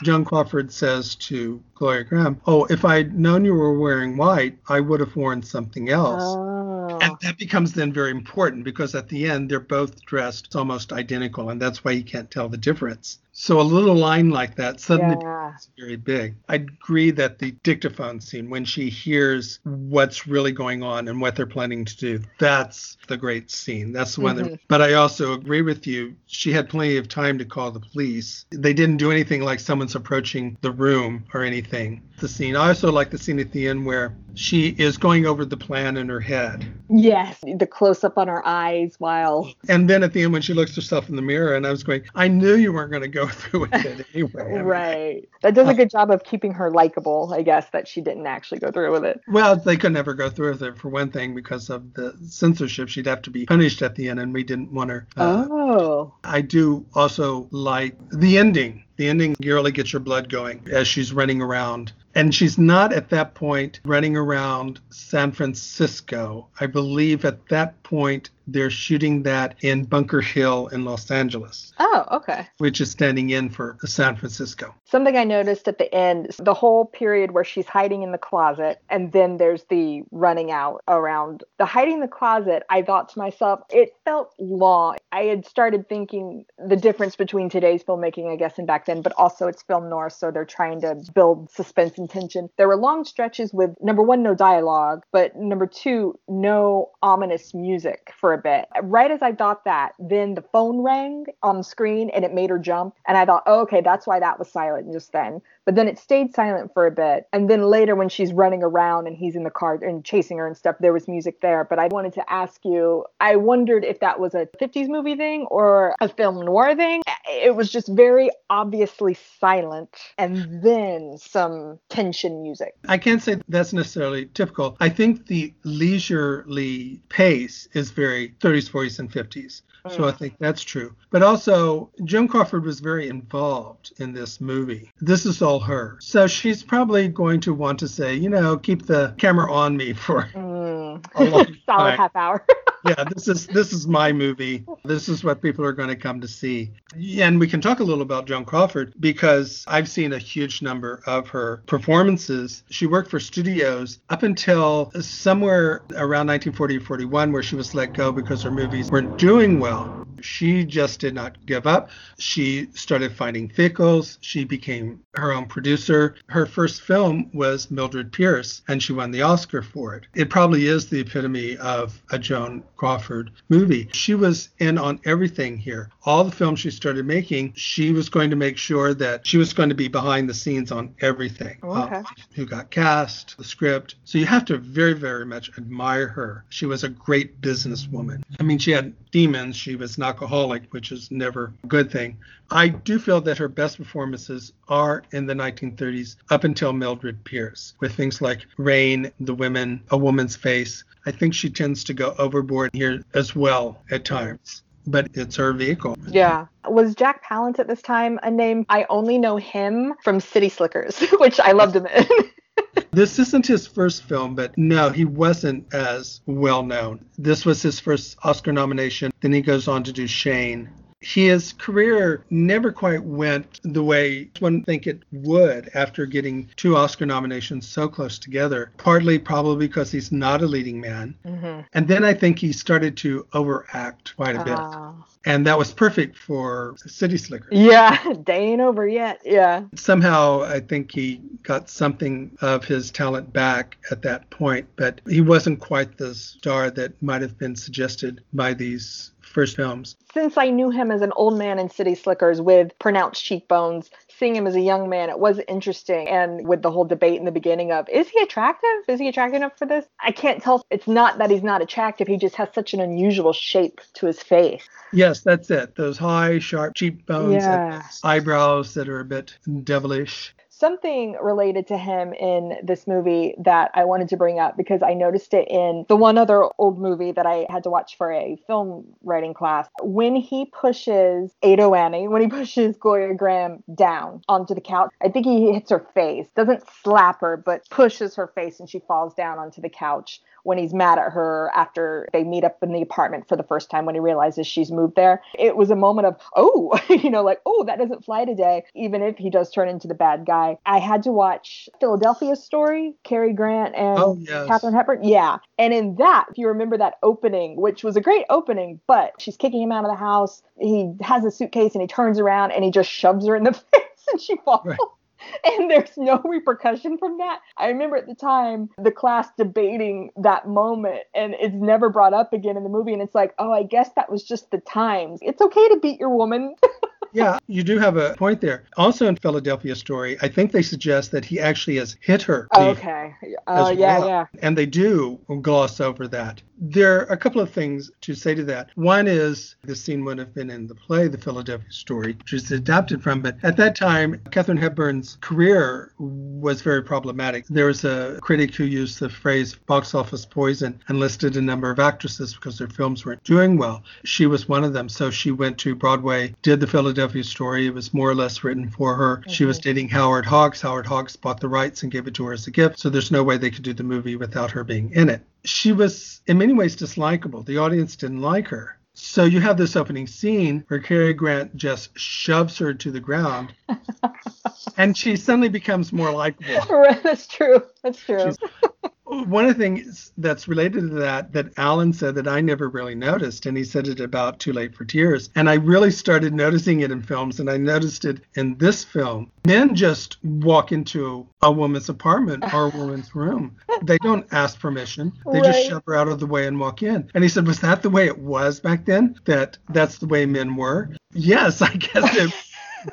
Joan Crawford says to Gloria Grahame, Oh, if I'd known you were wearing white, I would have worn something else. Oh. And that becomes then very important because at the end, they're both dressed almost identical, and that's why you can't tell the difference. So a little line like that suddenly Yeah. becomes very big. I agree that the dictaphone scene, when she hears what's really going on and what they're planning to do, that's the great scene. That's the one that, but I also agree with you. She had plenty of time to call the police. They didn't do anything like someone's approaching the room or anything. The scene. I also like the scene at the end where she is going over the plan in her head. Yes, the close up on her eyes while. And then at the end, when she looks herself in the mirror, and I was going, I knew you weren't going to go through with it anyway. Right. That does a good job of keeping her likable, I guess, that she didn't actually go through with it. Well, they could never go through with it for one thing because of the censorship. She'd have to be punished at the end, and we didn't want her. Uh, Oh. I do also like the ending. The ending really gets your blood going as she's running around. And she's not at that point running around San Francisco. I believe at that point they're shooting that in Bunker Hill in Los Angeles, Oh, okay. which is standing in for San Francisco. Something I noticed at the end, the whole period where she's hiding in the closet, and then there's the running out around the hiding the closet. I thought to myself, it felt long. I had started thinking the difference between today's filmmaking, I guess, and back then, but also it's film noir, so they're trying to build suspense and tension. There were long stretches with number one, no dialogue, but number two, no ominous music for a bit. Right as I thought that, then the phone rang on the screen and it made her jump. And I thought, oh, okay, that's why that was silent just then. But then it stayed silent for a bit. And then later, when she's running around and he's in the car and chasing her and stuff, there was music there. But I wanted to ask you, I wondered if that was a 50s movie thing or a film noir thing. It was just very obviously silent and then some tension music. I can't say that's necessarily typical. I think the leisurely pace is very 30s, 40s, and 50s. So I think that's true. But also, Joan Crawford was very involved in this movie. This is all her. So she's probably going to want to say, you know, keep the camera on me for Mm. a long Solid time. half hour. Yeah, this is this is my movie. This is what people are going to come to see. And we can talk a little about Joan Crawford because I've seen a huge number of her performances. She worked for studios up until somewhere around 1940-41 where she was let go because her movies weren't doing well. She just did not give up. She started finding vehicles. She became her own producer. Her first film was Mildred Pierce, and she won the Oscar for it. It probably is the epitome of a Joan Crawford movie. She was in on everything here. All the films she started making, she was going to make sure that she was going to be behind the scenes on everything. Okay. Uh, who got cast, the script. So you have to very, very much admire her. She was a great businesswoman. I mean, she had demons. She was an alcoholic, which is never a good thing. I do feel that her best performances are in the 1930s up until Mildred Pierce, with things like Rain, The Women, A Woman's Face. I think she tends to go overboard here as well at times, but it's her vehicle. Yeah. Was Jack Palance at this time a name? I only know him from City Slickers, which I loved him in. This isn't his first film, but no, he wasn't as well known. This was his first Oscar nomination. Then he goes on to do Shane. His career never quite went the way one think it would after getting two Oscar nominations so close together. Partly probably because he's not a leading man. Mhm. And then I think he started to overact quite a bit. Ah. And that was perfect for City Slicker. yeah, day ain't over yet. Yeah. somehow I think he got something of his talent back at that point, but he wasn't quite the star that might have been suggested by these first films. Since I knew him as an old man in City Slickers with pronounced cheekbones, seeing him as a young man, it was interesting. And with the whole debate in the beginning of, is he attractive? Is he attractive enough for this? I can't tell. It's not that he's not attractive. He just has such an unusual shape to his face. Yes, that's it. Those high, sharp cheekbones Yeah. and eyebrows that are a bit devilish. Something related to him in this movie that I wanted to bring up because I noticed it in the one other old movie that I had to watch for a film writing class. When he pushes Ado Annie, when he pushes Gloria Grahame down onto the couch, I think he hits her face. Doesn't slap her, but pushes her face and she falls down onto the couch when he's mad at her after they meet up in the apartment for the first time when he realizes she's moved there. It was a moment of, oh, you know, like, oh, that doesn't fly today, even if he does turn into the bad guy. I had to watch Philadelphia Story, Cary Grant and Oh, yes. Katharine Hepburn. Yeah. And in that, if you remember that opening, which was a great opening, but she's kicking him out of the house. He has a suitcase and he turns around and he just shoves her in the face and she falls. Right. And there's no repercussion from that. I remember at the time the class debating that moment, and it's never brought up again in the movie. And it's like, oh, I guess that was just the times. It's okay to beat your woman. Yeah, you do have a point there. Also in Philadelphia Story, I think they suggest that he actually has hit her. Oh, okay. Oh, as yeah, well. yeah. And they do gloss over that. There are a couple of things to say to that. One is the scene would have been in the play, The Philadelphia Story, which is adapted from, but at that time, Katharine Hepburn's career was very problematic. There was a critic who used the phrase box office poison and listed a number of actresses because their films weren't doing well. She was one of them. So she went to Broadway, did The Philadelphia Story. It was more or less written for her. She was mm-hmm. dating Howard Hawks. Howard Hawks bought the rights and gave it to her as a gift. So there's no way they could do the movie without her being in it. She was, in many ways, dislikable. The audience didn't like her. So you have this opening scene where Cary Grant just shoves her to the ground, and she suddenly becomes more likable. That's true. That's true. She's- One of the things that's related to that that Alan said that I never really noticed, and he said it about Too Late for Tears, and I really started noticing it in films, and I noticed it in this film. Men just walk into a woman's apartment or a woman's room. They don't ask permission. They just shove her out of the way and walk in. And he said, "Was that the way it was back then? That that's the way men were?" Yes, I guess it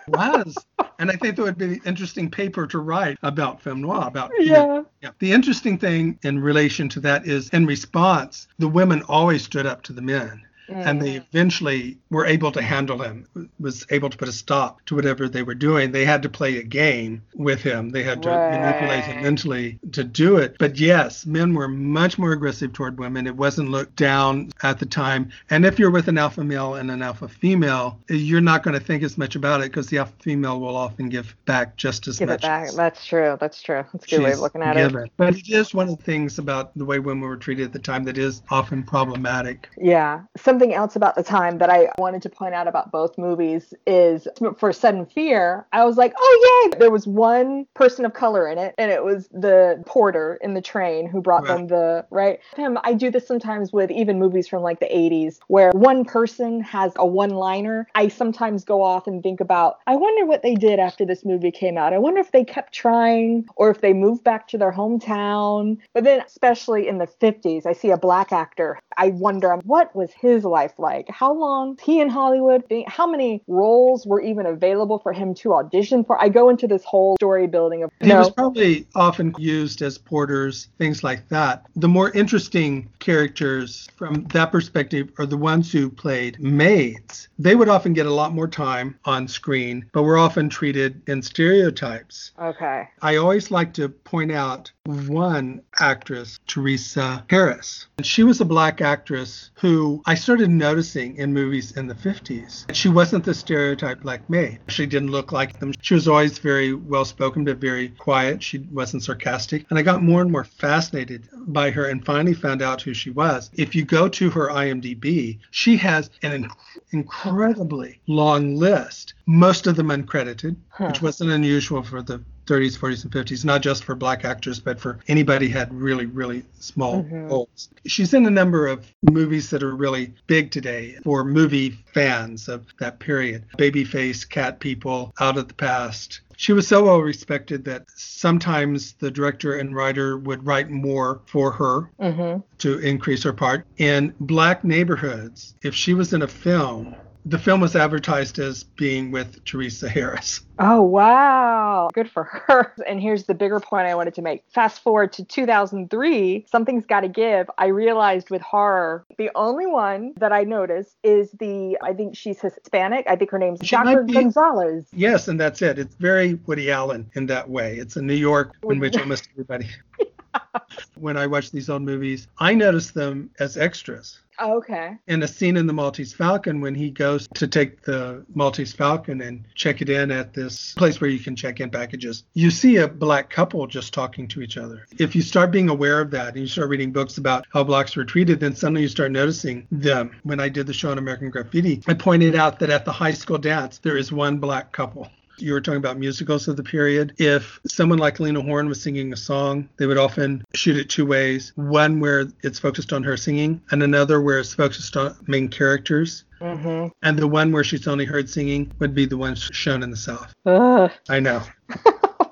was. And I think that would be an interesting paper to write about film noir, about yeah. yeah. The interesting thing in relation to that is in response, the women always stood up to the men. And they eventually were able to handle him, was able to put a stop to whatever they were doing. They had to play a game with him. They had to manipulate him mentally to do it. But yes, men were much more aggressive toward women. It wasn't looked down at the time. And if you're with an alpha male and an alpha female, you're not going to think as much about it because the alpha female will often give back just as Give much. it back. That's true. That's true. That's a good way of looking at it. But it is one of the things about the way women were treated at the time that is often problematic. Yeah. Something else about the time that I wanted to point out about both movies is for Sudden Fear, I was like, oh, yay. There was one person of color in it, and it was the porter in the train who brought Right. them the, right? Him, I do this sometimes with even movies from like the 80s where one person has a one liner. I sometimes go off and think about, I wonder what they did after this movie came out. I wonder if they kept trying or if they moved back to their hometown. But then, especially in the 50s, I see a black actor. I wonder what was his life like? How long he in Hollywood? How many roles were even available for him to audition for? I go into this whole story building of He no, was probably often used as porters, things like that. The more interesting characters from that perspective are the ones who played maids. They would often get a lot more time on screen, but were often treated in stereotypes. okay. I always like to point out one actress, Teresa Harris. And she was a black actress who I started noticing in movies in the 50s. She wasn't the stereotype black maid. She didn't look like them. She was always very well spoken, but very quiet. She wasn't sarcastic. And I got more and more fascinated by her and finally found out who she was. If you go to her IMDb, she has an inc- incredibly long list, most of them uncredited, which wasn't unusual for the 30s, 40s, and 50s, not just for black actors, but for anybody had really, really small roles. She's in a number of movies that are really big today for movie fans of that period. Babyface, Cat People, Out of the Past. She was so well respected that sometimes the director and writer would write more for her Mm-hmm. to increase her part. In black neighborhoods, if she was in a film, The film was advertised as being with Teresa Harris. Oh, wow. Good for her. And here's the bigger point I wanted to make. Fast forward to 2003, Something's Gotta Give. I realized with horror, the only one that I noticed is the, I think she's Hispanic. I think her name's She Dr. be- Gonzalez. Yes, and that's it. It's very Woody Allen in that way. It's a New York in which almost everybody. when I watch these old movies, I notice them as extras. Oh, okay. in a scene in the Maltese Falcon when he goes to take the Maltese Falcon and check it in at this place where you can check in packages, you see a black couple just talking to each other. If you start being aware of that and you start reading books about how blacks were treated, then suddenly you start noticing them. When I did the show on American Graffiti, I pointed out that at the high school dance, there is one black couple. You were talking about musicals of the period. If someone like Lena Horne was singing a song, they would often shoot it two ways one where it's focused on her singing, and another where it's focused on main characters. Mm-hmm. And the one where she's only heard singing would be the one shown in the South. Ugh. I know.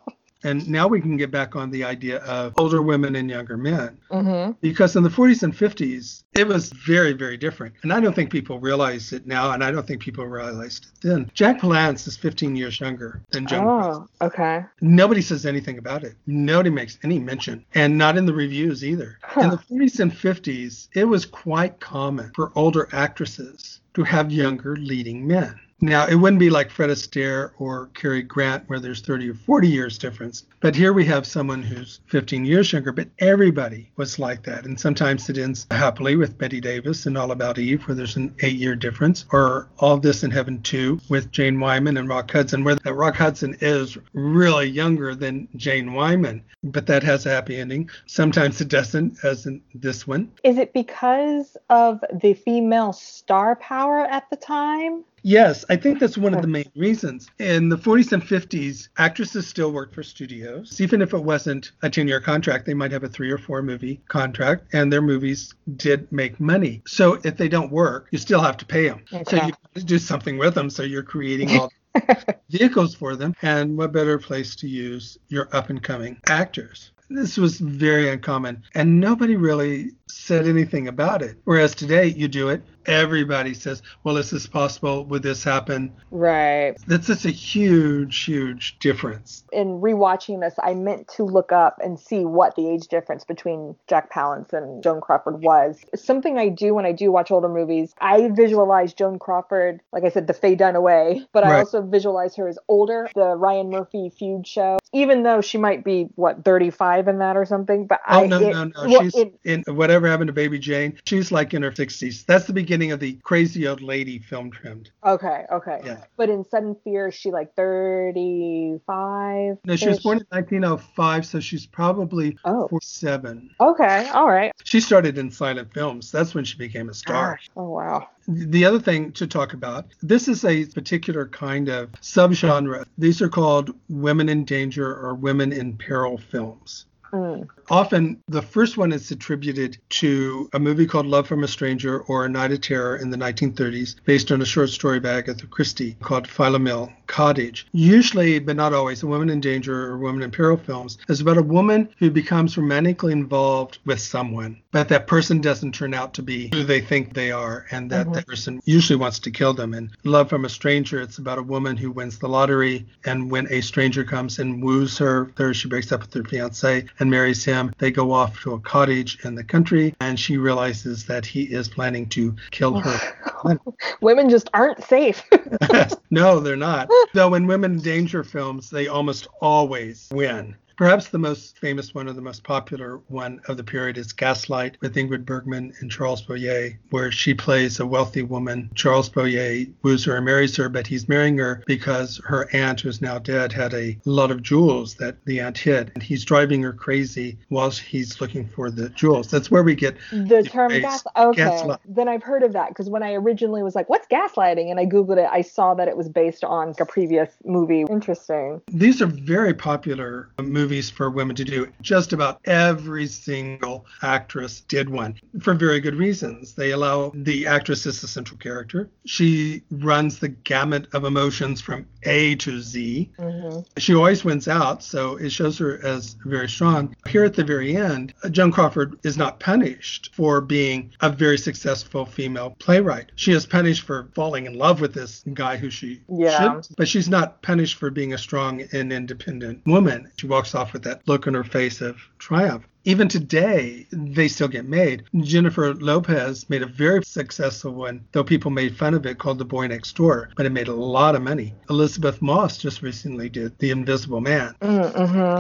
and now we can get back on the idea of older women and younger men. Mm-hmm. Because in the 40s and 50s, it was very, very different. And I don't think people realize it now, and I don't think people realized it then. Jack Palance is 15 years younger than Joan. Oh, okay. Nobody says anything about it. Nobody makes any mention, and not in the reviews either. In the 40s and 50s, it was quite common for older actresses to have younger leading men. Now, it wouldn't be like Fred Astaire or Cary Grant, where there's 30 or 40 years difference. But here we have someone who's 15 years younger, but everybody was like that. And sometimes it ends happily with Bette Davis and All About Eve, where there's an eight year difference, or All This and Heaven Too with Jane Wyman and Rock Hudson, where Rock Hudson is really younger than Jane Wyman, but that has a happy ending. Sometimes it doesn't, as in this one. Is it because of the female star power at the time? Yes, I think that's one of the main reasons. In the 40s and 50s, actresses still worked for studios. Even if it wasn't a 10 year contract, they might have a three or four movie contract, and their movies did make money. So if they don't work, you still have to pay them. So you do something with them. So you're creating all vehicles for them. And what better place to use your up and coming actors? This was very uncommon, and nobody really said anything about it. Whereas today, you do it, everybody says, Well, is this possible? Would this happen? Right. That's such a huge, huge difference. In rewatching this, I meant to look up and see what the age difference between Jack Palance and Joan Crawford was. Something I do when I do watch older movies, I visualize Joan Crawford, like I said, the Faye Dunaway, but I Right. also visualize her as older, the Ryan Murphy feud show, even though she might be, what, 35 in that or something. But Oh, I, no, it- no, no. well, She's it- in Whatever Happened to Baby Jane. She's like in her 60s. That's the beginning of the Crazy Old Lady film trimmed. okay, okay. Yeah. But in Sudden Fear, she like 35? No, she was born in 1905, so she's probably Oh. 47. Okay, all right. She started in silent films. That's when she became a star. Gosh. Oh, wow. The other thing to talk about this is a particular kind of subgenre. These are called women in danger or women in peril films. Mm. Often, the first one is attributed to a movie called Love from a Stranger or A Night of Terror in the 1930s, based on a short story by Agatha Christie called Philomel Cottage. Usually, but not always, a woman in danger or woman in peril films is about a woman who becomes romantically involved with someone, but that person doesn't turn out to be who they think they are, and that that person usually wants to kill them. And Love from a Stranger, it's about a woman who wins the lottery, and when a stranger comes and woos her, there she breaks up with her fiance and marries him. They go off to a cottage in the country, and she realizes that he is planning to kill her. Women just aren't safe. no, they're not. Though in women in danger films, they almost always win. Perhaps the most famous one or the most popular one of the period is Gaslight with Ingrid Bergman and Charles Boyer, where she plays a wealthy woman. Charles Boyer woos her and marries her, but he's marrying her because her aunt, who's now dead, had a lot of jewels that the aunt hid. And he's driving her crazy whilst he's looking for the jewels. That's where we get the term phrase gas. Okay, gaslight. then I've heard of that because when I originally was like, "What's gaslighting?" and I googled it, I saw that it was based on a previous movie. Interesting. These are very popular movies for women to do. Just about every single actress did one for very good reasons. They allow the actress as the central character. She runs the gamut of emotions from A to Z. Mm-hmm. She always wins out, so it shows her as very strong. Here at the very end, Joan Crawford is not punished for being a very successful female playwright. She is punished for falling in love with this guy who she yeah. should, but she's not punished for being a strong and independent woman. She walks off with that look on her face of triumph even today, they still get made. Jennifer Lopez made a very successful one, though people made fun of it, called The Boy Next Door, but it made a lot of money. Elisabeth Moss just recently did The Invisible Man. Mm-hmm,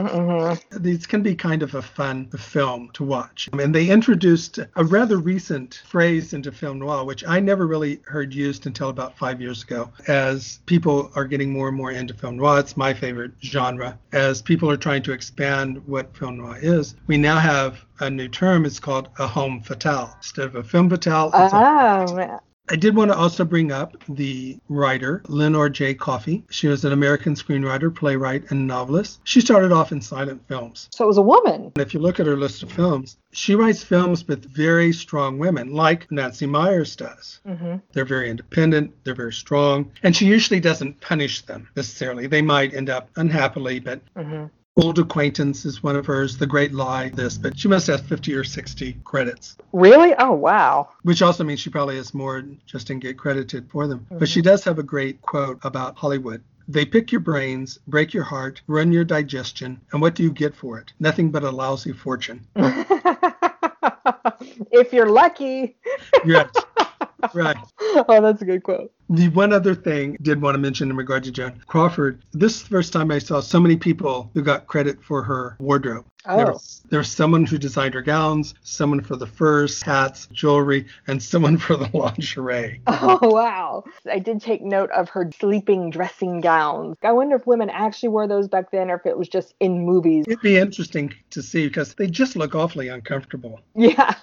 mm-hmm. These can be kind of a fun film to watch. And they introduced a rather recent phrase into film noir, which I never really heard used until about five years ago. As people are getting more and more into film noir, it's my favorite genre. As people are trying to expand what film noir is, we now now have a new term. It's called a homme fatale. Instead of a femme fatale, it's oh, a, I did want to also bring up the writer, Lenore J. Coffee. She was an American screenwriter, playwright, and novelist. She started off in silent films. So it was a woman. And if you look at her list of films, she writes films with very strong women, like Nancy Meyers does. Mm-hmm. They're very independent, they're very strong, and she usually doesn't punish them necessarily. They might end up unhappily, but mm-hmm. Old Acquaintance is one of hers, The Great Lie, this, but she must have 50 or 60 credits. Really? Oh, wow. Which also means she probably has more just didn't get credited for them. Mm-hmm. But she does have a great quote about Hollywood. They pick your brains, break your heart, run your digestion, and what do you get for it? Nothing but a lousy fortune. if you're lucky. yes. Right. Oh, that's a good quote. The one other thing I did want to mention in regard to Joan Crawford, this is the first time I saw so many people who got credit for her wardrobe. Oh. There, was, there was someone who designed her gowns, someone for the furs, hats, jewelry, and someone for the lingerie. Oh, wow. I did take note of her sleeping dressing gowns. I wonder if women actually wore those back then or if it was just in movies. It'd be interesting to see because they just look awfully uncomfortable. Yeah.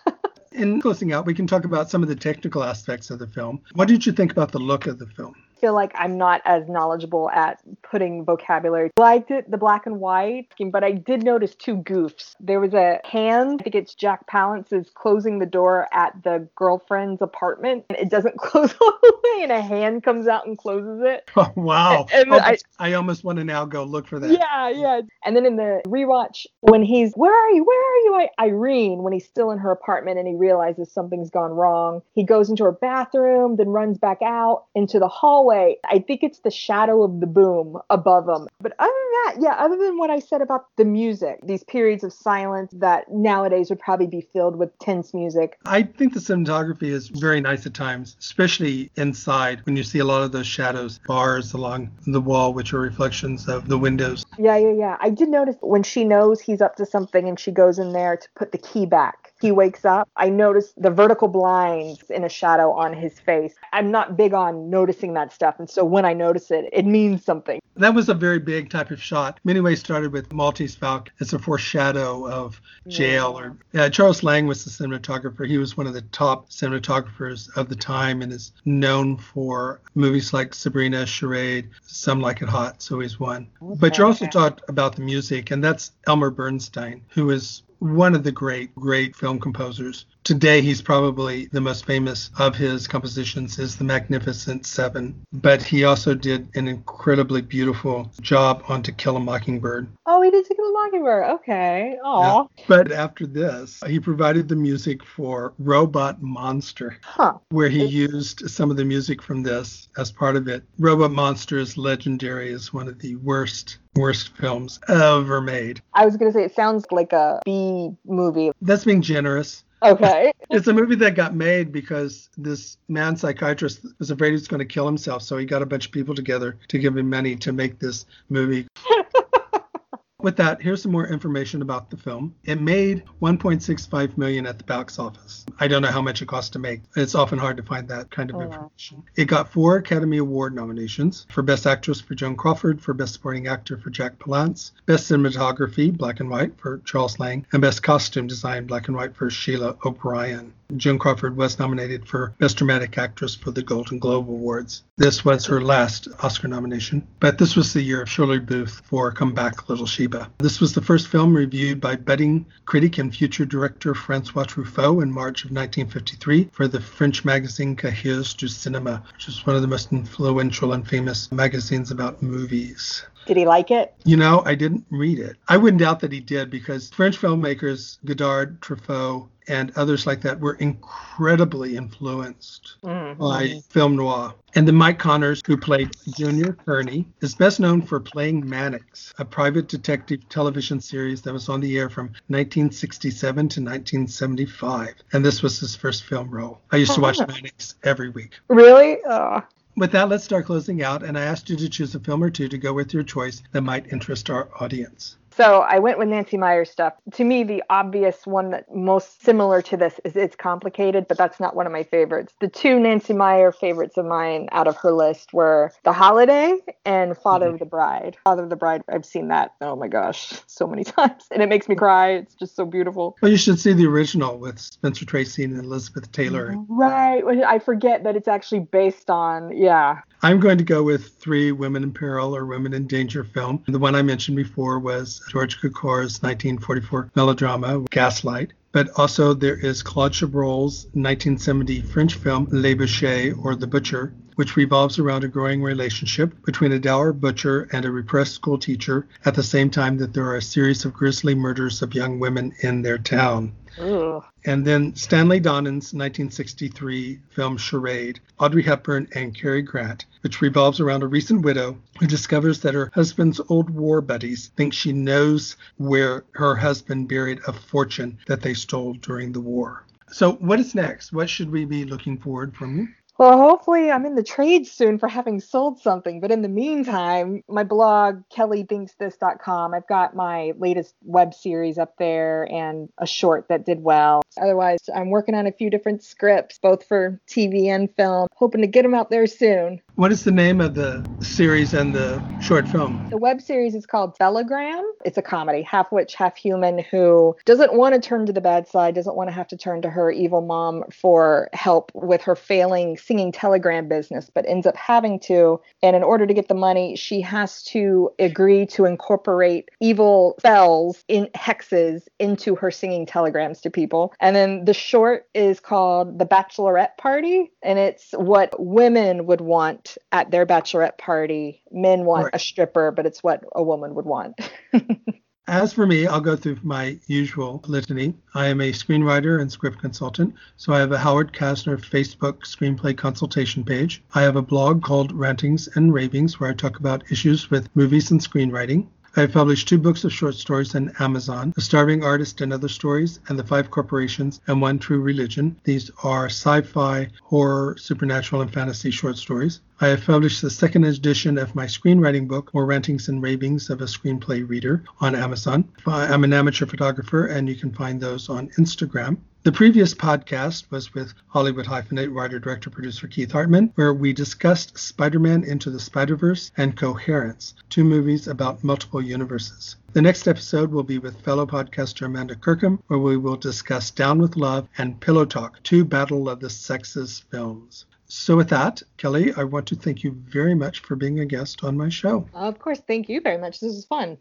In closing out, we can talk about some of the technical aspects of the film. What did you think about the look of the film? Feel like I'm not as knowledgeable at putting vocabulary. I liked it, the black and white, but I did notice two goofs. There was a hand, I think it's Jack Palance is closing the door at the girlfriend's apartment, and it doesn't close all the way, and a hand comes out and closes it. Oh, wow. And, and I, I almost want to now go look for that. Yeah, yeah. And then in the rewatch, when he's, where are you? Where are you? I, Irene, when he's still in her apartment and he realizes something's gone wrong, he goes into her bathroom, then runs back out into the hallway way. I think it's the shadow of the boom above them. But other than that, yeah, other than what I said about the music, these periods of silence that nowadays would probably be filled with tense music. I think the cinematography is very nice at times, especially inside when you see a lot of those shadows, bars along the wall, which are reflections of the windows. Yeah, yeah, yeah. I did notice when she knows he's up to something and she goes in there to put the key back he wakes up, I notice the vertical blinds in a shadow on his face. I'm not big on noticing that stuff. And so when I notice it, it means something. That was a very big type of shot. Many ways started with Maltese Falcon as a foreshadow of jail. Or yeah, Charles Lang was the cinematographer. He was one of the top cinematographers of the time and is known for movies like Sabrina, Charade, Some Like It Hot. So he's one. Okay, but you also okay. talked about the music, and that's Elmer Bernstein, who is one of the great, great film composers. Today, he's probably the most famous of his compositions is The Magnificent Seven, but he also did an incredibly beautiful job on To Kill a Mockingbird. Oh, he did To Kill a Mockingbird. Okay. Oh. Yeah. But after this, he provided the music for Robot Monster, huh. where he used some of the music from this as part of it. Robot Monster is legendary as one of the worst worst films ever made. I was going to say it sounds like a B movie. That's being generous. Okay. it's a movie that got made because this man psychiatrist was afraid he was going to kill himself, so he got a bunch of people together to give him money to make this movie. With that, here's some more information about the film. It made 1.65 million at the box office. I don't know how much it cost to make. It's often hard to find that kind of oh, information. It got four Academy Award nominations for Best Actress for Joan Crawford, for Best Supporting Actor for Jack Palance, Best Cinematography Black and White for Charles Lang, and Best Costume Design Black and White for Sheila O'Brien. Joan Crawford was nominated for Best Dramatic Actress for the Golden Globe Awards. This was her last Oscar nomination, but this was the year of Shirley Booth for Come Back Little Sheep Cuba. This was the first film reviewed by budding critic and future director Francois Truffaut in March of 1953 for the French magazine Cahiers du Cinéma, which is one of the most influential and famous magazines about movies. Did he like it? You know, I didn't read it. I wouldn't doubt that he did because French filmmakers, Godard, Truffaut, and others like that were incredibly influenced mm-hmm. by film noir. And then Mike Connors, who played Junior Kearney, is best known for playing Mannix, a private detective television series that was on the air from 1967 to 1975. And this was his first film role. I used to watch Mannix every week. Really? Oh. With that, let's start closing out. And I asked you to choose a film or two to go with your choice that might interest our audience. So I went with Nancy Meyers stuff. To me, the obvious one that most similar to this is it's complicated, but that's not one of my favorites. The two Nancy Meyer favorites of mine out of her list were The Holiday and Father mm-hmm. of the Bride. Father of the Bride, I've seen that, oh my gosh, so many times. And it makes me cry. It's just so beautiful. Well, you should see the original with Spencer Tracy and Elizabeth Taylor. Right. I forget that it's actually based on, yeah. I'm going to go with three Women in Peril or Women in Danger film. The one I mentioned before was George Cukor's 1944 melodrama, Gaslight. But also there is Claude Chabrol's 1970 French film Le Boucher or The Butcher, which revolves around a growing relationship between a dour butcher and a repressed school teacher at the same time that there are a series of grisly murders of young women in their town. And then Stanley Donen's 1963 film Charade, Audrey Hepburn and Cary Grant, which revolves around a recent widow who discovers that her husband's old war buddies think she knows where her husband buried a fortune that they stole during the war. So, what is next? What should we be looking forward from you? Well, hopefully I'm in the trade soon for having sold something. But in the meantime, my blog, kellydinksthis.com, I've got my latest web series up there and a short that did well. Otherwise, I'm working on a few different scripts, both for TV and film, hoping to get them out there soon. What is the name of the series and the short film? The web series is called Bellagram. It's a comedy, half witch, half human, who doesn't want to turn to the bad side, doesn't want to have to turn to her evil mom for help with her failing singing telegram business, but ends up having to. And in order to get the money, she has to agree to incorporate evil spells in hexes into her singing telegrams to people. And then the short is called The Bachelorette Party, and it's what women would want at their bachelorette party. Men want right. a stripper, but it's what a woman would want. As for me, I'll go through my usual litany. I am a screenwriter and script consultant, so I have a Howard Casner Facebook screenplay consultation page. I have a blog called Rantings and Ravings where I talk about issues with movies and screenwriting. I have published two books of short stories on Amazon, The Starving Artist and Other Stories, and The Five Corporations and One True Religion. These are sci-fi, horror, supernatural, and fantasy short stories. I have published the second edition of my screenwriting book, More Rantings and Ravings of a Screenplay Reader, on Amazon. I'm an amateur photographer, and you can find those on Instagram. The previous podcast was with Hollywood Hyphenate writer, director, producer Keith Hartman, where we discussed Spider Man Into the Spider Verse and Coherence, two movies about multiple universes. The next episode will be with fellow podcaster Amanda Kirkham, where we will discuss Down with Love and Pillow Talk, two Battle of the Sexes films. So, with that, Kelly, I want to thank you very much for being a guest on my show. Of course, thank you very much. This was fun.